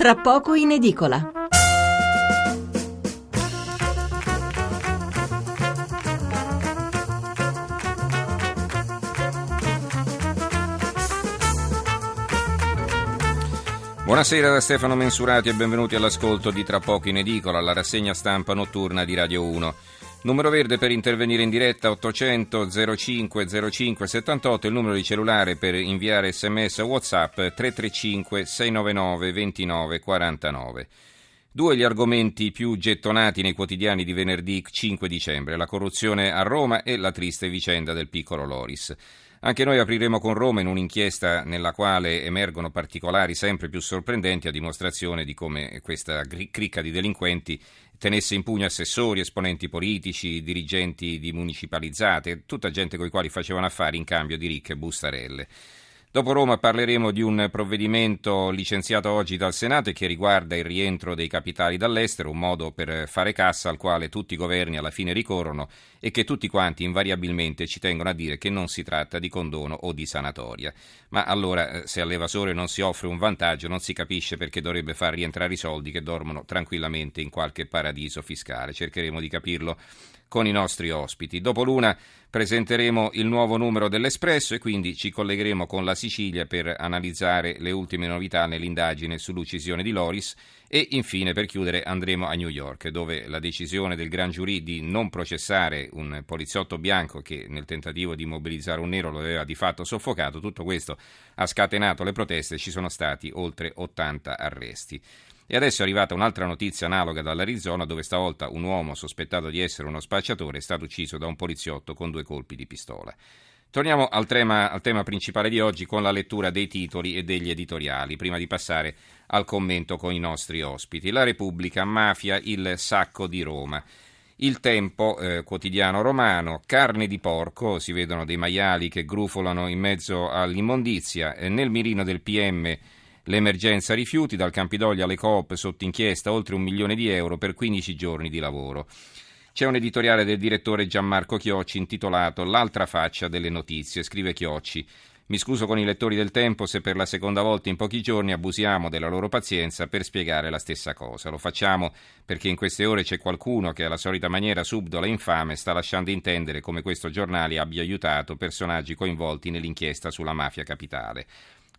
tra poco in edicola. Buonasera da Stefano Mensurati e benvenuti all'ascolto di Tra poco in edicola, la rassegna stampa notturna di Radio 1. Numero verde per intervenire in diretta 800 05 05 78, il numero di cellulare per inviare sms o whatsapp 335 699 29 49. Due gli argomenti più gettonati nei quotidiani di venerdì 5 dicembre, la corruzione a Roma e la triste vicenda del piccolo Loris. Anche noi apriremo con Roma in un'inchiesta nella quale emergono particolari sempre più sorprendenti a dimostrazione di come questa cricca di delinquenti tenesse in pugno assessori, esponenti politici, dirigenti di municipalizzate, tutta gente con i quali facevano affari in cambio di ricche bustarelle. Dopo Roma parleremo di un provvedimento licenziato oggi dal Senato e che riguarda il rientro dei capitali dall'estero, un modo per fare cassa al quale tutti i governi alla fine ricorrono e che tutti quanti invariabilmente ci tengono a dire che non si tratta di condono o di sanatoria. Ma allora eh, se all'evasore non si offre un vantaggio non si capisce perché dovrebbe far rientrare i soldi che dormono tranquillamente in qualche paradiso fiscale. Cercheremo di capirlo con i nostri ospiti. Dopo l'una presenteremo il nuovo numero dell'Espresso e quindi ci collegheremo con la Sicilia per analizzare le ultime novità nell'indagine sull'uccisione di Loris e infine per chiudere andremo a New York dove la decisione del Gran Giurì di non processare un poliziotto bianco che nel tentativo di mobilizzare un nero lo aveva di fatto soffocato, tutto questo ha scatenato le proteste e ci sono stati oltre 80 arresti. E adesso è arrivata un'altra notizia analoga dall'Arizona dove stavolta un uomo sospettato di essere uno spacciatore è stato ucciso da un poliziotto con due colpi di pistola. Torniamo al tema, al tema, principale di oggi con la lettura dei titoli e degli editoriali, prima di passare al commento con i nostri ospiti. La Repubblica, mafia, il sacco di Roma. Il Tempo, eh, quotidiano romano, carne di porco, si vedono dei maiali che grufolano in mezzo all'immondizia, eh, nel mirino del PM L'emergenza rifiuti, dal Campidoglio alle Coop sotto inchiesta oltre un milione di euro per 15 giorni di lavoro. C'è un editoriale del direttore Gianmarco Chiocci intitolato L'altra faccia delle notizie, scrive Chiocci. Mi scuso con i lettori del tempo se per la seconda volta in pochi giorni abusiamo della loro pazienza per spiegare la stessa cosa. Lo facciamo perché in queste ore c'è qualcuno che alla solita maniera subdola e infame sta lasciando intendere come questo giornale abbia aiutato personaggi coinvolti nell'inchiesta sulla mafia capitale.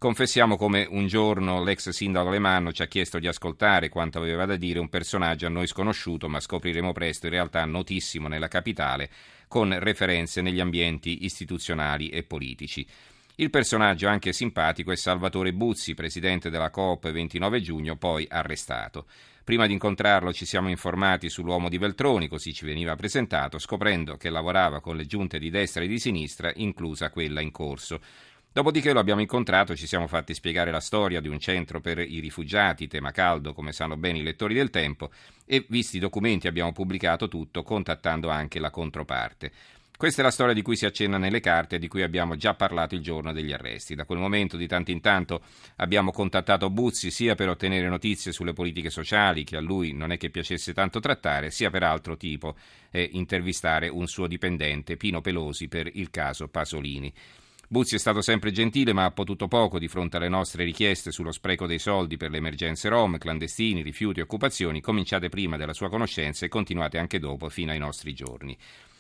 Confessiamo come un giorno l'ex sindaco Alemanno ci ha chiesto di ascoltare quanto aveva da dire un personaggio a noi sconosciuto, ma scopriremo presto in realtà notissimo nella capitale, con referenze negli ambienti istituzionali e politici. Il personaggio anche simpatico è Salvatore Buzzi, presidente della Coop 29 giugno, poi arrestato. Prima di incontrarlo ci siamo informati sull'uomo di Veltroni, così ci veniva presentato, scoprendo che lavorava con le giunte di destra e di sinistra, inclusa quella in corso. Dopodiché lo abbiamo incontrato, ci siamo fatti spiegare la storia di un centro per i rifugiati, tema caldo come sanno bene i lettori del tempo, e visti i documenti abbiamo pubblicato tutto contattando anche la controparte. Questa è la storia di cui si accenna nelle carte e di cui abbiamo già parlato il giorno degli arresti. Da quel momento, di tanto in tanto, abbiamo contattato Buzzi sia per ottenere notizie sulle politiche sociali, che a lui non è che piacesse tanto trattare, sia per altro tipo eh, intervistare un suo dipendente, Pino Pelosi, per il caso Pasolini. Buzzi è stato sempre gentile, ma ha potuto poco di fronte alle nostre richieste sullo spreco dei soldi per le emergenze rom, clandestini, rifiuti e occupazioni, cominciate prima della sua conoscenza e continuate anche dopo, fino ai nostri giorni.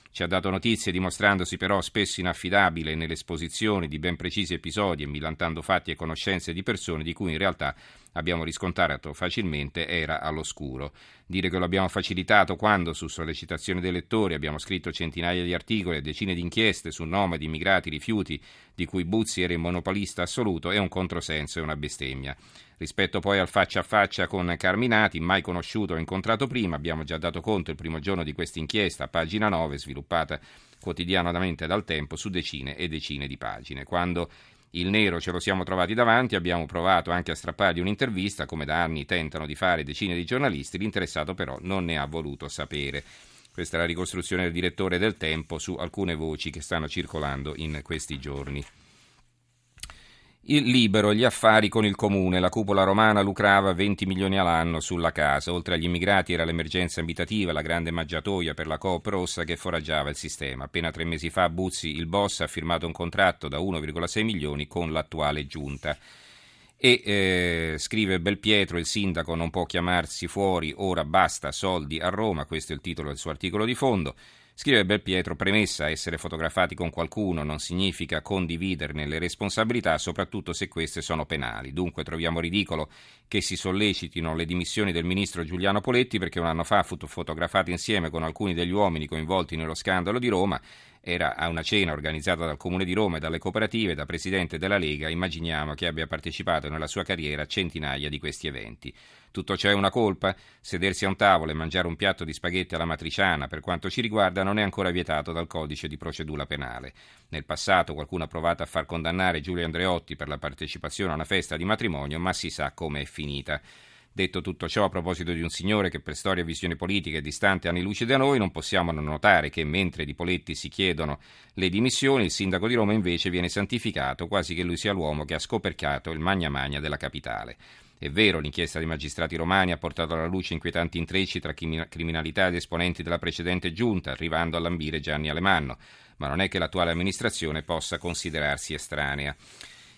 Ci ha dato notizie dimostrandosi però spesso inaffidabile nell'esposizione di ben precisi episodi e millantando fatti e conoscenze di persone di cui in realtà abbiamo riscontrato facilmente era all'oscuro. Dire che lo abbiamo facilitato quando, su sollecitazione dei lettori, abbiamo scritto centinaia di articoli e decine di inchieste su nomadi, immigrati, rifiuti, di cui Buzzi era il monopolista assoluto, è un controsenso e una bestemmia. Rispetto poi al faccia a faccia con Carminati, mai conosciuto o incontrato prima, abbiamo già dato conto il primo giorno di questa inchiesta, pagina 9, sviluppata quotidianamente dal tempo su decine e decine di pagine. Quando il nero ce lo siamo trovati davanti, abbiamo provato anche a strappargli un'intervista, come da anni tentano di fare decine di giornalisti, l'interessato però non ne ha voluto sapere. Questa è la ricostruzione del direttore del Tempo su alcune voci che stanno circolando in questi giorni. Il libero, gli affari con il comune, la cupola romana lucrava 20 milioni all'anno sulla casa, oltre agli immigrati era l'emergenza abitativa, la grande mangiatoia per la Coop Rossa che foraggiava il sistema. Appena tre mesi fa Buzzi, il boss, ha firmato un contratto da 1,6 milioni con l'attuale giunta. E eh, scrive Belpietro, il sindaco non può chiamarsi fuori, ora basta soldi a Roma, questo è il titolo del suo articolo di fondo. Scrive Belpietro, premessa, essere fotografati con qualcuno non significa condividerne le responsabilità, soprattutto se queste sono penali. Dunque troviamo ridicolo che si sollecitino le dimissioni del ministro Giuliano Poletti perché un anno fa fu fotografato insieme con alcuni degli uomini coinvolti nello scandalo di Roma era a una cena organizzata dal Comune di Roma e dalle cooperative, da presidente della Lega, immaginiamo che abbia partecipato nella sua carriera a centinaia di questi eventi. Tutto ciò è una colpa? Sedersi a un tavolo e mangiare un piatto di spaghetti alla matriciana, per quanto ci riguarda, non è ancora vietato dal codice di procedura penale. Nel passato qualcuno ha provato a far condannare Giulio Andreotti per la partecipazione a una festa di matrimonio, ma si sa come è finita. Detto tutto ciò a proposito di un signore che per storia e visione politica è distante anni luce da noi, non possiamo non notare che mentre di Poletti si chiedono le dimissioni, il sindaco di Roma invece viene santificato, quasi che lui sia l'uomo che ha scoperchiato il magna magna della capitale. È vero, l'inchiesta dei magistrati romani ha portato alla luce inquietanti intrecci tra criminalità ed esponenti della precedente giunta, arrivando a lambire Gianni Alemanno, ma non è che l'attuale amministrazione possa considerarsi estranea.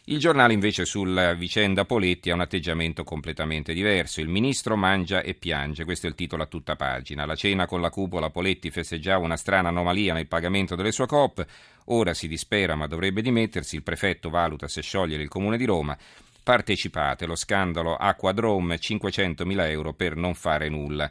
Il giornale invece sulla vicenda Poletti ha un atteggiamento completamente diverso. Il ministro mangia e piange, questo è il titolo a tutta pagina. La cena con la cupola Poletti festeggiava una strana anomalia nel pagamento delle sue COP, ora si dispera ma dovrebbe dimettersi, il prefetto valuta se sciogliere il comune di Roma. Partecipate, lo scandalo Acquadrome, 500.000 euro per non fare nulla.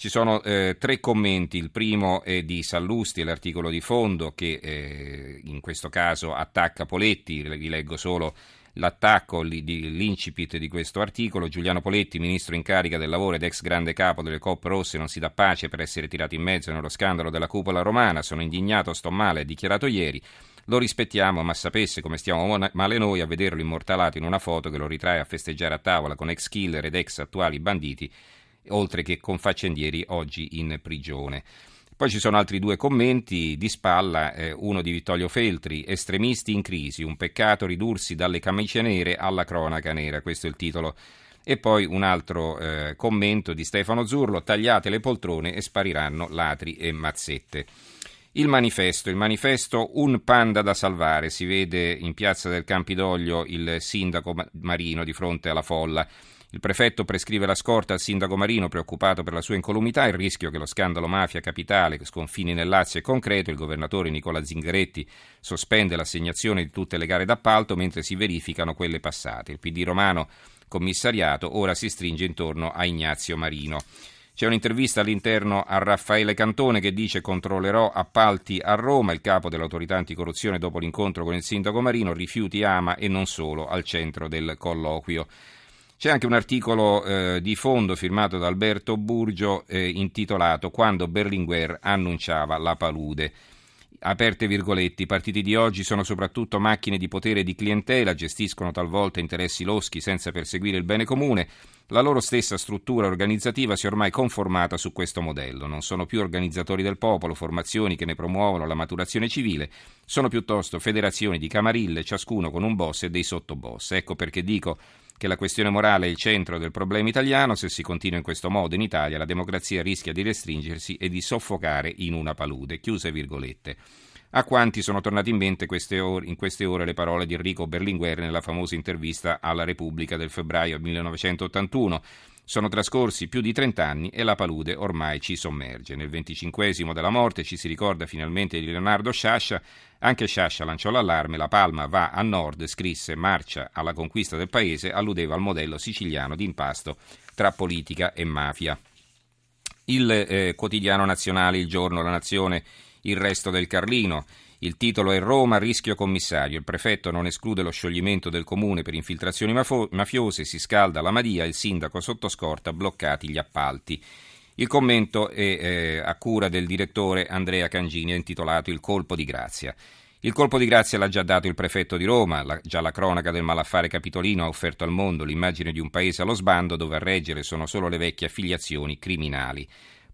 Ci sono eh, tre commenti, il primo è di Sallusti, l'articolo di fondo che eh, in questo caso attacca Poletti, vi leggo solo l'attacco, l'incipit di questo articolo. Giuliano Poletti, ministro in carica del lavoro ed ex grande capo delle Coop Rosse, non si dà pace per essere tirato in mezzo nello scandalo della cupola romana. Sono indignato, sto male, ha dichiarato ieri. Lo rispettiamo, ma sapesse come stiamo male noi a vederlo immortalato in una foto che lo ritrae a festeggiare a tavola con ex killer ed ex attuali banditi oltre che con faccendieri oggi in prigione. Poi ci sono altri due commenti di spalla, eh, uno di Vittorio Feltri, estremisti in crisi, un peccato ridursi dalle camicie nere alla cronaca nera, questo è il titolo. E poi un altro eh, commento di Stefano Zurlo, tagliate le poltrone e spariranno ladri e mazzette. Il manifesto, il manifesto Un panda da salvare, si vede in piazza del Campidoglio il sindaco Marino di fronte alla folla. Il prefetto prescrive la scorta al sindaco Marino preoccupato per la sua incolumità, il rischio che lo scandalo mafia capitale sconfini nel Lazio è concreto, il governatore Nicola Zingaretti sospende l'assegnazione di tutte le gare d'appalto mentre si verificano quelle passate. Il PD romano commissariato ora si stringe intorno a Ignazio Marino. C'è un'intervista all'interno a Raffaele Cantone che dice controllerò appalti a Roma, il capo dell'autorità anticorruzione dopo l'incontro con il sindaco Marino, rifiuti ama e non solo al centro del colloquio. C'è anche un articolo eh, di fondo firmato da Alberto Burgio eh, intitolato Quando Berlinguer annunciava la palude. Aperte virgolette, i partiti di oggi sono soprattutto macchine di potere e di clientela, gestiscono talvolta interessi loschi senza perseguire il bene comune. La loro stessa struttura organizzativa si è ormai conformata su questo modello. Non sono più organizzatori del popolo, formazioni che ne promuovono la maturazione civile, sono piuttosto federazioni di camarille, ciascuno con un boss e dei sottoboss. Ecco perché dico che la questione morale è il centro del problema italiano, se si continua in questo modo in Italia la democrazia rischia di restringersi e di soffocare in una palude. Chiuse virgolette. A quanti sono tornate in mente queste ore, in queste ore le parole di Enrico Berlinguer nella famosa intervista alla Repubblica del febbraio 1981. Sono trascorsi più di 30 anni e la palude ormai ci sommerge. Nel venticinquesimo della morte ci si ricorda finalmente di Leonardo Sciascia. Anche Sciascia lanciò l'allarme, la palma va a nord, scrisse marcia alla conquista del paese, alludeva al modello siciliano di impasto tra politica e mafia. Il eh, quotidiano nazionale, il giorno, la nazione, il resto del Carlino. Il titolo è Roma, rischio commissario. Il prefetto non esclude lo scioglimento del comune per infiltrazioni mafo- mafiose, si scalda la Madia, il sindaco sotto scorta, bloccati gli appalti. Il commento è eh, a cura del direttore Andrea Cangini, intitolato Il colpo di grazia. Il colpo di grazia l'ha già dato il prefetto di Roma, la, già la cronaca del malaffare capitolino ha offerto al mondo l'immagine di un paese allo sbando dove a reggere sono solo le vecchie affiliazioni criminali.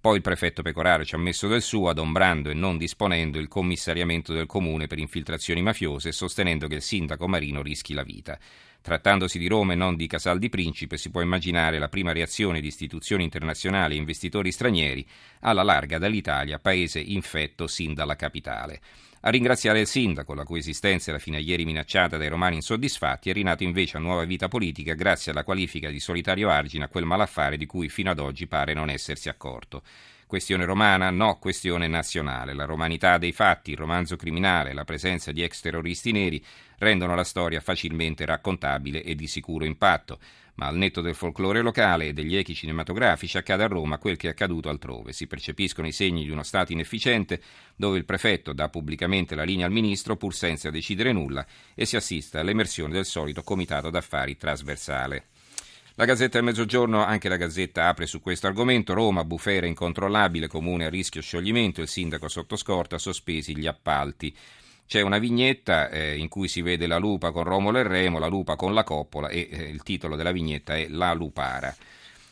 Poi il prefetto Pecoraro ci ha messo del suo, adombrando e non disponendo il commissariamento del comune per infiltrazioni mafiose, sostenendo che il sindaco Marino rischi la vita. Trattandosi di Roma e non di Casal di Principe, si può immaginare la prima reazione di istituzioni internazionali e investitori stranieri alla larga dall'Italia, paese infetto sin dalla capitale. A ringraziare il sindaco, la cui esistenza era fino a ieri minacciata dai romani insoddisfatti, è rinato invece a nuova vita politica grazie alla qualifica di solitario argine a quel malaffare di cui fino ad oggi pare non essersi accorto. Questione romana? No, questione nazionale. La romanità dei fatti, il romanzo criminale, la presenza di ex terroristi neri rendono la storia facilmente raccontabile e di sicuro impatto. Ma al netto del folklore locale e degli echi cinematografici accade a Roma quel che è accaduto altrove. Si percepiscono i segni di uno Stato inefficiente dove il prefetto dà pubblicamente la linea al ministro pur senza decidere nulla e si assiste all'emersione del solito comitato d'affari trasversale. La Gazzetta del Mezzogiorno, anche la Gazzetta apre su questo argomento. Roma, bufera incontrollabile, comune a rischio scioglimento, il sindaco sotto scorta, sospesi gli appalti. C'è una vignetta eh, in cui si vede la lupa con Romolo e Remo, la lupa con la coppola e eh, il titolo della vignetta è La Lupara.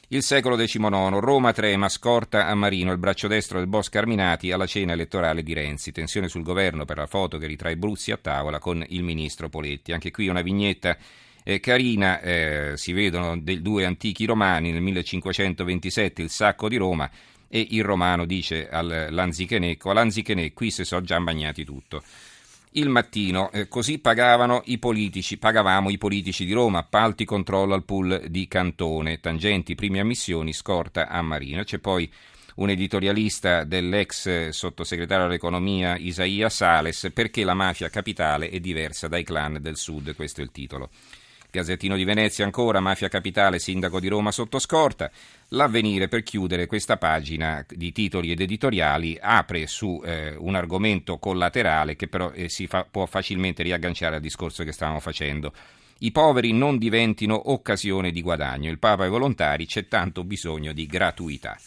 Il secolo XIX, Roma trema, scorta a Marino il braccio destro del boss Carminati alla cena elettorale di Renzi. Tensione sul governo per la foto che ritrae Bruzzi a tavola con il ministro Poletti. Anche qui una vignetta eh, carina, eh, si vedono dei due antichi romani nel 1527, il sacco di Roma, e il romano dice all'Anzichenè qui si sono già bagnati tutto. Il mattino, eh, così pagavano i politici, pagavamo i politici di Roma, appalti, controllo al pool di Cantone, tangenti, prime ammissioni, scorta a Marino. C'è poi un editorialista dell'ex sottosegretario all'economia Isaia Sales, perché la mafia capitale è diversa dai clan del sud, questo è il titolo. Gazzettino di Venezia ancora, Mafia Capitale, Sindaco di Roma sotto scorta. L'avvenire per chiudere questa pagina di titoli ed editoriali apre su eh, un argomento collaterale che però eh, si fa, può facilmente riagganciare al discorso che stavamo facendo. I poveri non diventino occasione di guadagno. Il Papa e i volontari c'è tanto bisogno di gratuità.